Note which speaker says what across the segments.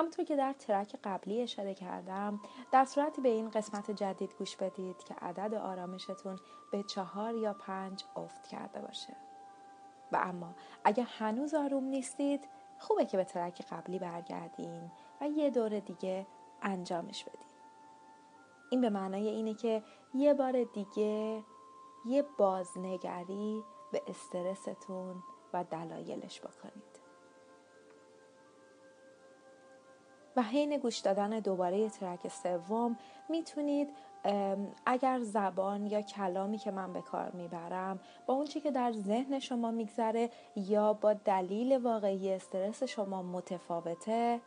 Speaker 1: همونطور که در ترک قبلی اشاره کردم در صورتی به این قسمت جدید گوش بدید که عدد آرامشتون به چهار یا پنج افت کرده باشه. و اما اگر هنوز آروم نیستید خوبه که به ترک قبلی برگردین و یه دور دیگه انجامش بدین. این به معنای اینه که یه بار دیگه یه بازنگری به استرستون و دلایلش بکنید و حین گوش دادن دوباره ترک سوم می‌تونید اگر زبان یا کلامی که من به کار می‌برم با اون چی که در ذهن شما میگذره یا با دلیل واقعی استرس شما متفاوته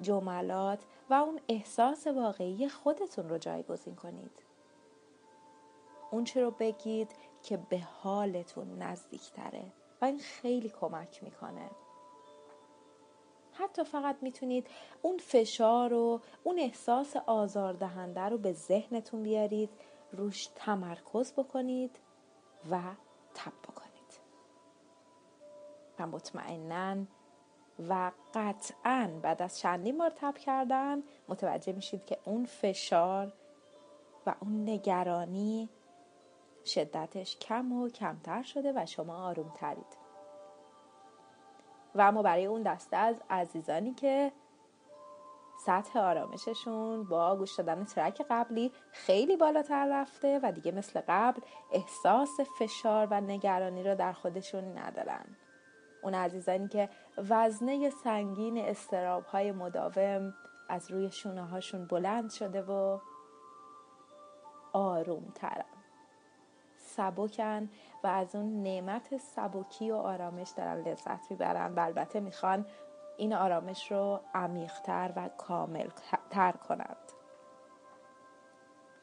Speaker 1: جملات و اون احساس واقعی خودتون رو جایگزین کنید. اون چی رو بگید که به حالتون نزدیکتره و این خیلی کمک می‌کنه. حتی فقط می‌تونید اون فشار و اون احساس آزاردهنده رو به ذهنتون بیارید روش تمرکز بکنید و تب بکنید. و مطمئنا و قطعا بعد از چندین بار تب کردن متوجه میشید که اون فشار و اون نگرانی شدتش کم و کمتر شده و شما آروم ترید و اما برای اون دسته از عزیزانی که سطح آرامششون با گوش دادن ترک قبلی خیلی بالاتر رفته و دیگه مثل قبل احساس فشار و نگرانی رو در خودشون ندارن. اون عزیزانی که وزنه سنگین استراب های مداوم از روی شونه هاشون بلند شده و آروم سبکن و از اون نعمت سبکی و آرامش دارن لذت می‌برن. و البته می‌خوان این آرامش رو عمیقتر و کامل تر کنند.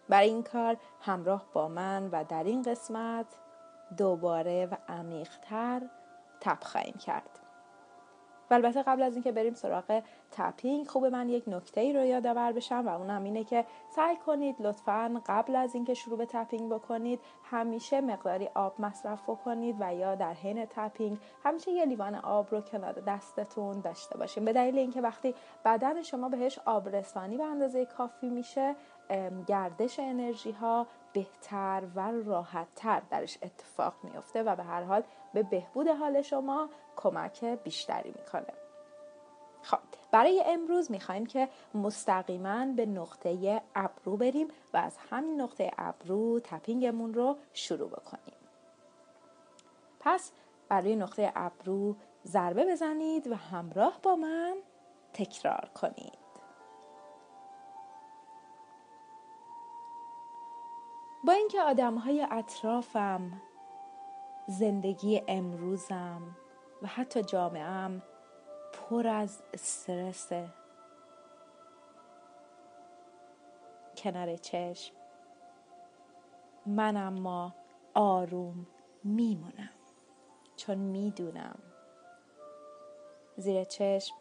Speaker 1: برای این کار همراه با من و در این قسمت دوباره و عمیقتر تب خواهیم کرد. و البته قبل از اینکه بریم سراغ تپینگ خوب من یک نکته ای رو یادآور بشم و اونم اینه که سعی کنید لطفا قبل از اینکه شروع به تپینگ بکنید همیشه مقداری آب مصرف بکنید و یا در حین تپینگ همیشه یه لیوان آب رو کنار دستتون داشته باشید به دلیل اینکه وقتی بدن شما بهش آب رسانی به اندازه کافی میشه گردش انرژی ها بهتر و راحتتر درش اتفاق میفته و به هر حال به بهبود حال شما کمک بیشتری می‌کنه. خب برای امروز می‌خوایم که مستقیما به نقطه ابرو بریم و از همین نقطه ابرو تپینگمون رو شروع بکنیم. پس برای نقطه ابرو ضربه بزنید و همراه با من تکرار کنید. با اینکه آدم های اطرافم زندگی امروزم و حتی جامعهم پر از استرس کنار چشم من اما آروم میمونم چون می‌دونم. زیر چشم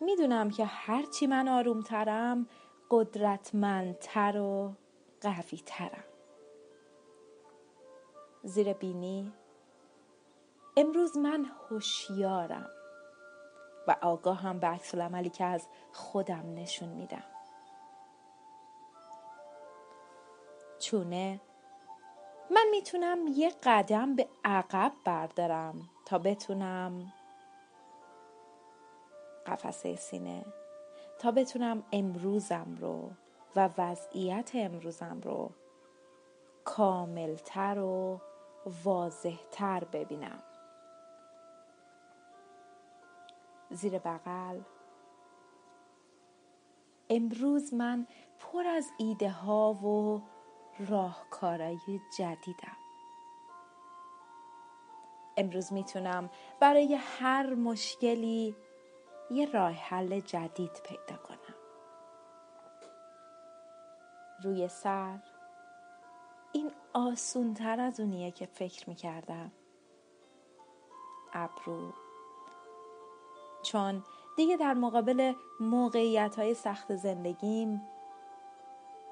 Speaker 1: می‌دونم که هرچی من آرومترم قدرتمندتر و قوی ترم زیر بینی امروز من هوشیارم و آگاهم به عکس عملی که از خودم نشون میدم. چونه من می‌تونم یه قدم به عقب بردارم تا بتونم قفسه سینه تا بتونم امروزم رو و وضعیت امروزم رو کاملتر و واضحتر ببینم. زیر بغل امروز من پر از ایده ها و راهکارهای جدیدم. امروز می‌تونم برای هر مشکلی یه راه حل جدید پیدا کنم. روی سر. این آسون تر از اونیه که فکر می‌کردم. ابرو. چون دیگه در مقابل موقعیت های سخت زندگیم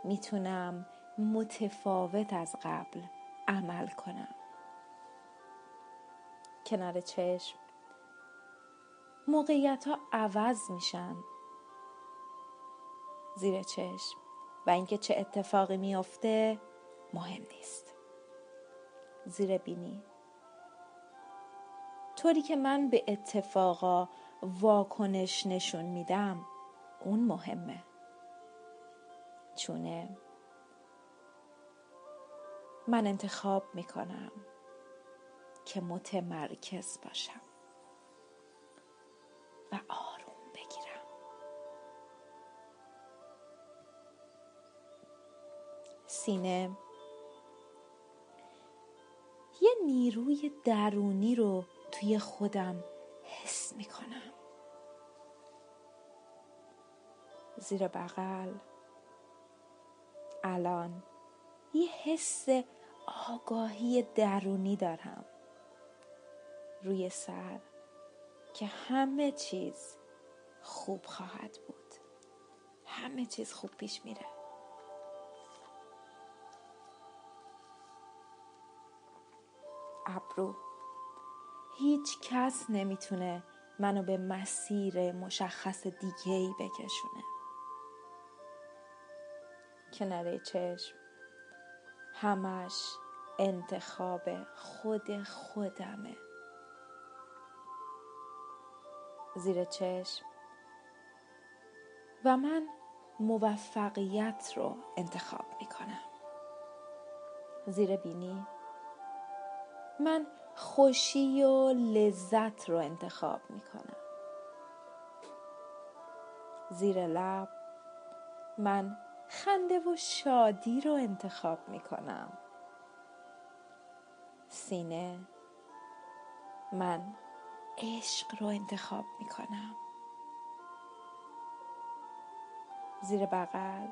Speaker 1: می‌تونم متفاوت از قبل عمل کنم. کنار چشم. موقعیت ها عوض میشن. زیر چشم. و اینکه چه اتفاقی میافته مهم نیست. زیر بینی. طوری که من به اتفاقا واکنش نشون میدم اون مهمه. چونه؟ من انتخاب می‌کنم که متمرکز باشم. سینه. یه نیروی درونی رو توی خودم حس می‌کنم. زیر بغل. الان یه حس آگاهی درونی دارم. روی سر که همه چیز خوب خواهد بود. همه چیز خوب پیش میره. ابرو. هیچ کس نمی‌تونه منو به مسیر مشخص دیگه ای بکشونه. کناره چشم همش انتخاب خود خودمه. زیر چشم. و من موفقیت رو انتخاب می کنم زیر بینی. من خوشی و لذت رو انتخاب می کنم زیر لب من خنده و شادی رو انتخاب می کنم سینه من عشق رو انتخاب می کنم زیر بغل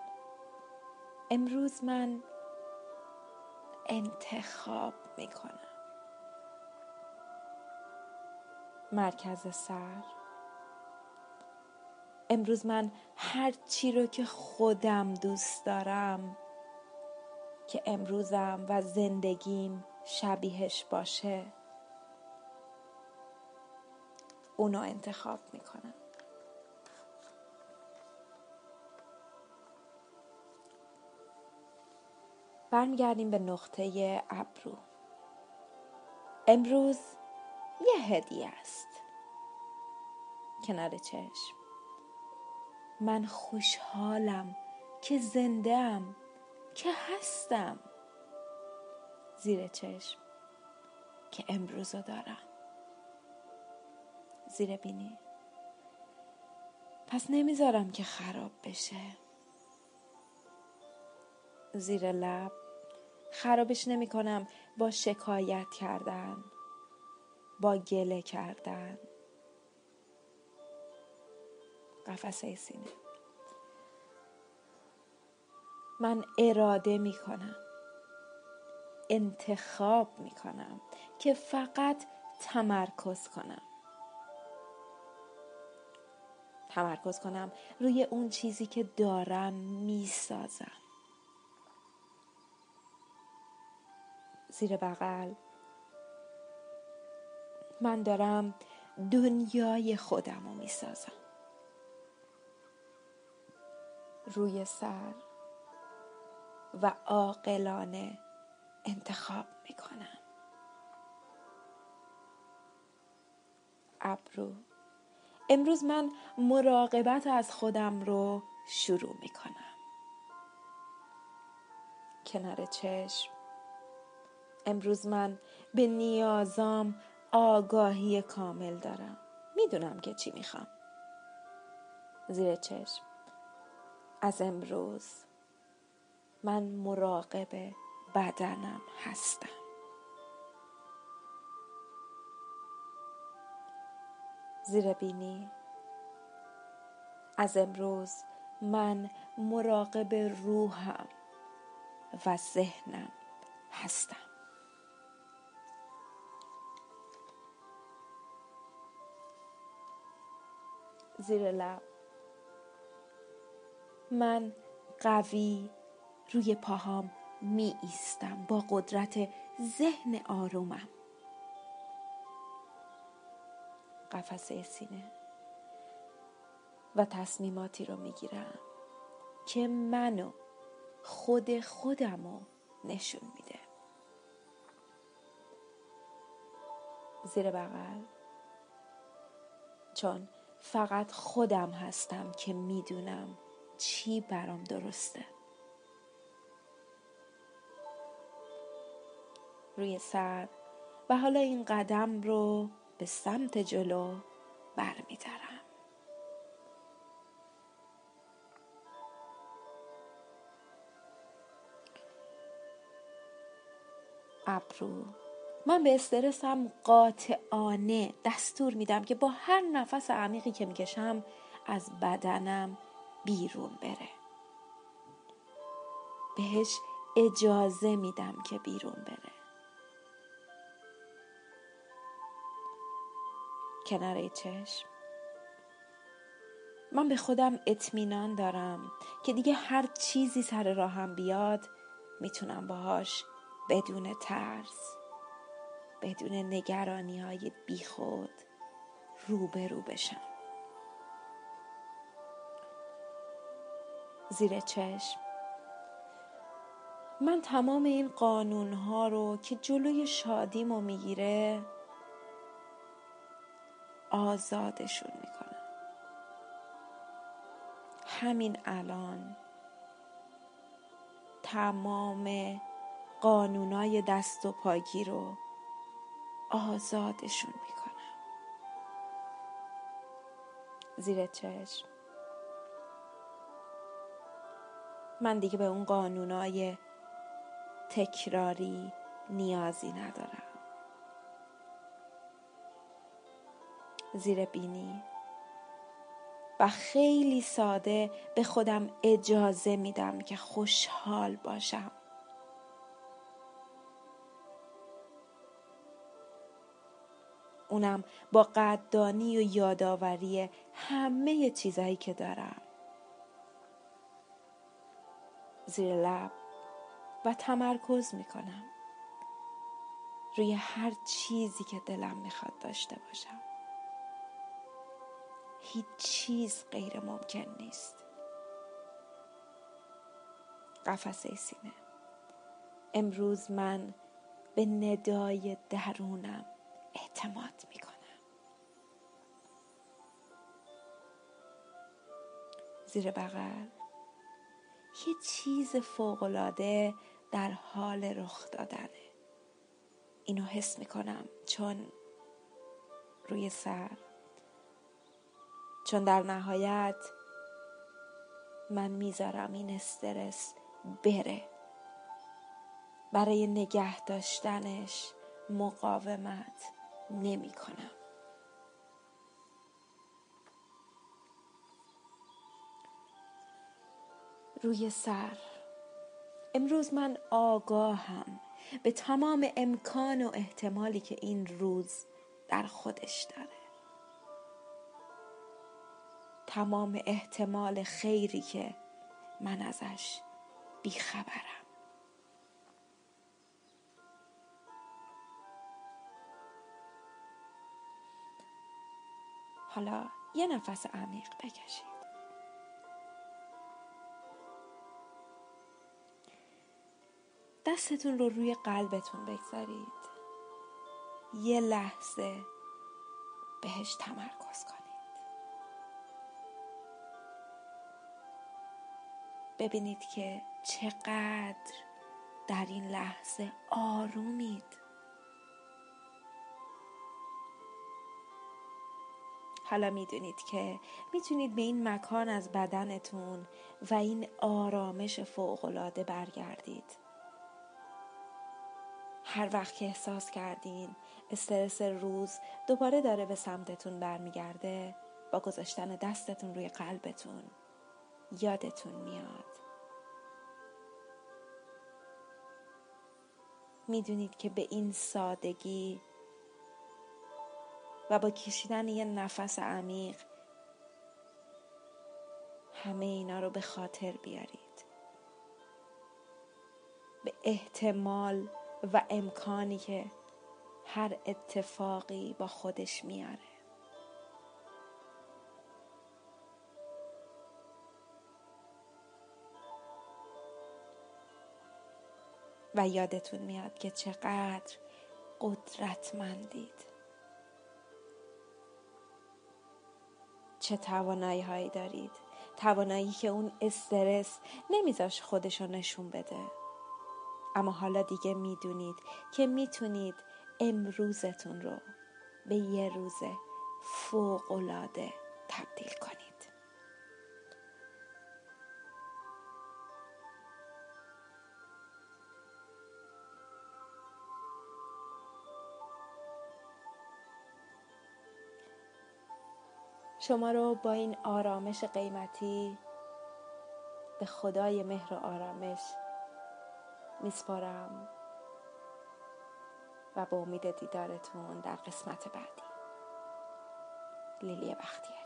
Speaker 1: امروز من انتخاب می مرکز سر. امروز من هر چی رو که خودم دوست دارم که امروزم و زندگیم شبیهش باشه اونو انتخاب می‌کنم. برمیگردیم به نقطه ابرو. امروز یه هدیه است. کنار چشم. من خوشحالم که زنده که هستم. زیر چشم. که امروز دارم. زیر بینی. پس نمی‌ذارم که خراب بشه. زیر لب. خرابش نمی کنم با شکایت کردن. با گله کردن. قفسه سینه. من اراده می کنم انتخاب می کنم که فقط تمرکز کنم. تمرکز کنم روی اون چیزی که دارم می‌سازم. زیر بغل. من دارم دنیای خودم رو می‌سازم. روی سر و عاقلانه انتخاب می‌کنم. ابرو. امروز من مراقبت از خودم رو شروع می‌کنم. کنار چشم. امروز من به نیازام آگاهی کامل دارم. می‌دونم که چی می‌خوام. زیر چشم. از امروز من مراقب بدنم هستم. زیر بینی. از امروز من مراقب روحم و ذهنم هستم. زیر لب. من قوی روی پاهام می ایستم با قدرت ذهن آرومم. قفسه سینه و تصمیماتی رو می‌گیرم که منو خود خودمو نشون میده. زیر بغل. چون فقط خودم هستم که می‌دونم چی برام درسته. روی سر و حالا این قدم رو به سمت جلو برمیدارم. ابرو من به استرسم قاطعانه دستور میدم که با هر نفس عمیقی که می‌کشم از بدنم بیرون بره. بهش اجازه میدم که بیرون بره. کنار چشم. من به خودم اطمینان دارم که دیگه هر چیزی سر راهم بیاد می‌تونم باهاش بدون ترس. بدون نگرانی های بیخود روبرو بشم. زیر چشم. من تمام این قانون ها رو که جلوی شادیمو می‌گیره آزادشون می‌کنم. همین الان تمام قانونای دست و پاگی رو آزادشون می‌کنم. زیر چشم. من دیگه به اون قانونای تکراری نیازی ندارم. زیر بینی. و خیلی ساده به خودم اجازه میدم که خوشحال باشم. اونم با قدردانی و یادآوری همه چیزایی که دارم. زیر لب و تمرکز می‌کنم. روی هر چیزی که دلم می‌خواد داشته باشم. هیچ چیز غیر ممکن نیست. قفسه سینه. امروز من به ندای درونم اعتماد می‌کنم. زیر بغل. یه چیز فوقالعاده در حال رخ دادنه. اینو حس می‌کنم چون روی سر. چون در نهایت من می‌ذارم این استرس بره. برای نگه داشتنش مقاومت. نمی کنم. روی سر. امروز من آگاهم به تمام امکان و احتمالی که این روز در خودش داره. تمام احتمال خیری که من ازش بیخبرم. حالا یه نفس عمیق بکشید. دستتون رو روی قلبتون بگذارید. یه لحظه بهش تمرکز کنید. ببینید که چقدر در این لحظه آرومید. حالا می‌دونید که می‌تونید به این مکان از بدنتون و این آرامش فوقالعاده برگردید. هر وقت که احساس کردین استرس روز دوباره داره به سمتتون برمیگرده با گذاشتن دستتون روی قلبتون یادتون میاد. می‌دونید که به این سادگی با کشیدن یه نفس عمیق همه اینا رو به خاطر بیارید. به احتمال و امکانی که هر اتفاقی با خودش میاره. و یادتون میاد که چقدر قدرتمندید. چه توانایی هایی دارید؟ توانایی که اون استرس نمیذاش خودشو نشون بده. اما حالا دیگه می‌دونید که می‌تونید امروزتون رو به یه روز فوقالعاده تبدیل کنید. شما رو با این آرامش قیمتی به خدای مهر و آرامش میسپارم و با امید دیدارتون در قسمت بعدی. لیلی بختیه